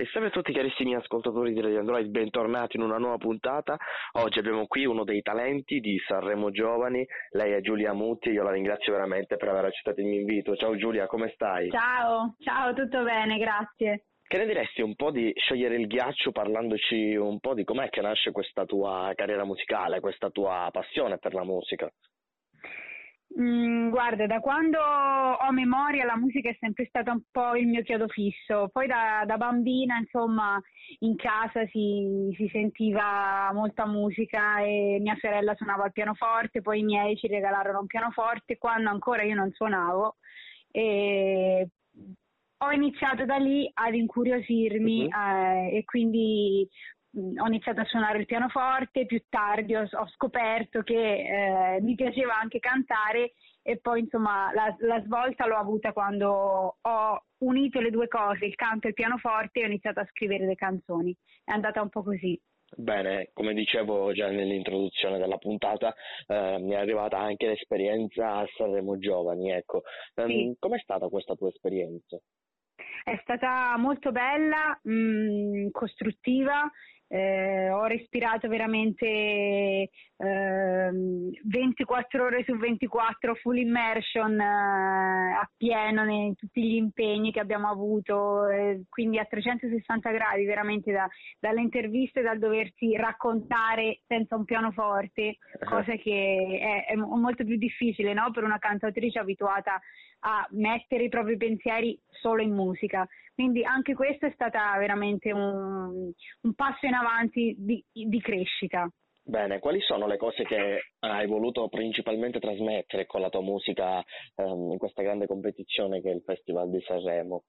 E salve a tutti carissimi ascoltatori di Radio Android, bentornati in una nuova puntata. Oggi abbiamo qui uno dei talenti di Sanremo Giovani, lei è Giulia Mutti, io la ringrazio veramente per aver accettato il mio invito. Ciao Giulia, come stai? Ciao, ciao, tutto bene, grazie. Che ne diresti un po' di sciogliere il ghiaccio parlandoci un po' di com'è che nasce questa tua carriera musicale, questa tua passione per la musica? Mm, guarda, da quando ho memoria la musica è sempre stata un po' il mio chiodo fisso, poi da, da bambina insomma in casa si, si, sentiva molta musica e mia sorella suonava il pianoforte, poi i miei ci regalarono un pianoforte quando ancora io non suonavo e ho iniziato da lì ad incuriosirmi uh-huh. eh, e quindi ho iniziato a suonare il pianoforte, più tardi ho, ho scoperto che eh, mi piaceva anche cantare e poi insomma la, la, svolta l'ho avuta quando ho unito le due cose, il canto e il pianoforte e ho iniziato a scrivere le canzoni. È andata un po' così. Bene, come dicevo già nell'introduzione della puntata, eh, mi è arrivata anche l'esperienza a Sanremo Giovani, ecco. Um, sì. Com'è stata questa tua esperienza? È stata molto bella, mh, mm, costruttiva, eh, ho respirato veramente eh, 24 ore su 24 full immersion eh, a pieno in tutti gli impegni che abbiamo avuto, eh, quindi a 360 gradi veramente da, dalle interviste, dal doversi raccontare senza un pianoforte, cosa che è, è molto più difficile no? per una cantautrice abituata a mettere i propri pensieri solo in musica. Quindi anche questo è stato veramente un, un passo in avanti di, di crescita. Bene, quali sono le cose che hai voluto principalmente trasmettere con la tua musica um, in questa grande competizione che è il Festival di Sanremo?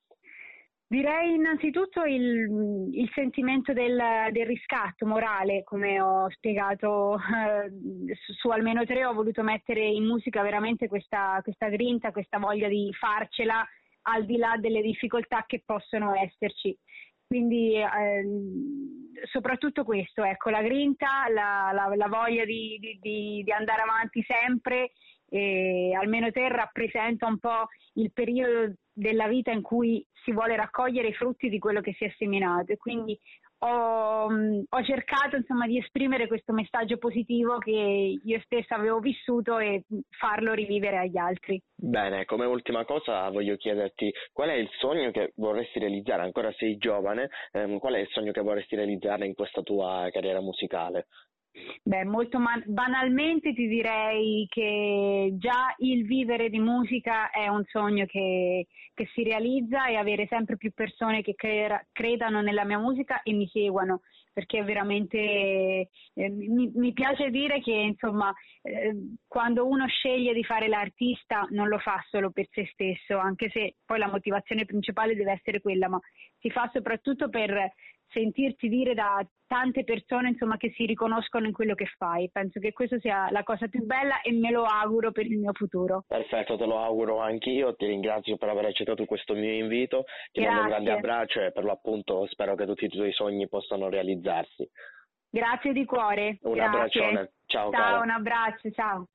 Direi innanzitutto il, il sentimento del, del, riscatto morale, come ho spiegato eh, su, su, almeno tre, ho voluto mettere in musica veramente questa, questa grinta, questa voglia di farcela al di là delle difficoltà che possono esserci. Quindi ehm, soprattutto questo, ecco, la grinta, la, la, la voglia di, di, di, andare avanti sempre, e almeno te rappresenta un po' il periodo della vita in cui si vuole raccogliere i frutti di quello che si è seminato e quindi ho, mm, ho cercato insomma, di esprimere questo messaggio positivo che io stessa avevo vissuto e farlo rivivere agli altri. Bene, come ultima cosa voglio chiederti qual è il sogno che vorresti realizzare, ancora sei giovane, ehm, qual è il sogno che vorresti realizzare in questa tua carriera musicale? Beh, molto man- banalmente ti direi che già il vivere di musica è un sogno che, che si realizza e avere sempre più persone che cre- credano nella mia musica e mi seguano, perché veramente eh, mi, mi, piace dire che insomma eh, quando uno sceglie di fare l'artista non lo fa solo per se stesso, anche se poi la motivazione principale deve essere quella, ma si fa soprattutto per sentirti dire da tante persone insomma, che si riconoscono in quello che fai. Penso che questa sia la cosa più bella e me lo auguro per il mio futuro. Perfetto, te lo auguro anch'io, ti ringrazio per aver accettato questo mio invito, ti Grazie. mando un grande abbraccio e per l'appunto spero che tutti i tuoi sogni possano realizzarsi. Grazie di cuore. Un Grazie. abbraccione. Ciao. Ciao, cara. un abbraccio, ciao.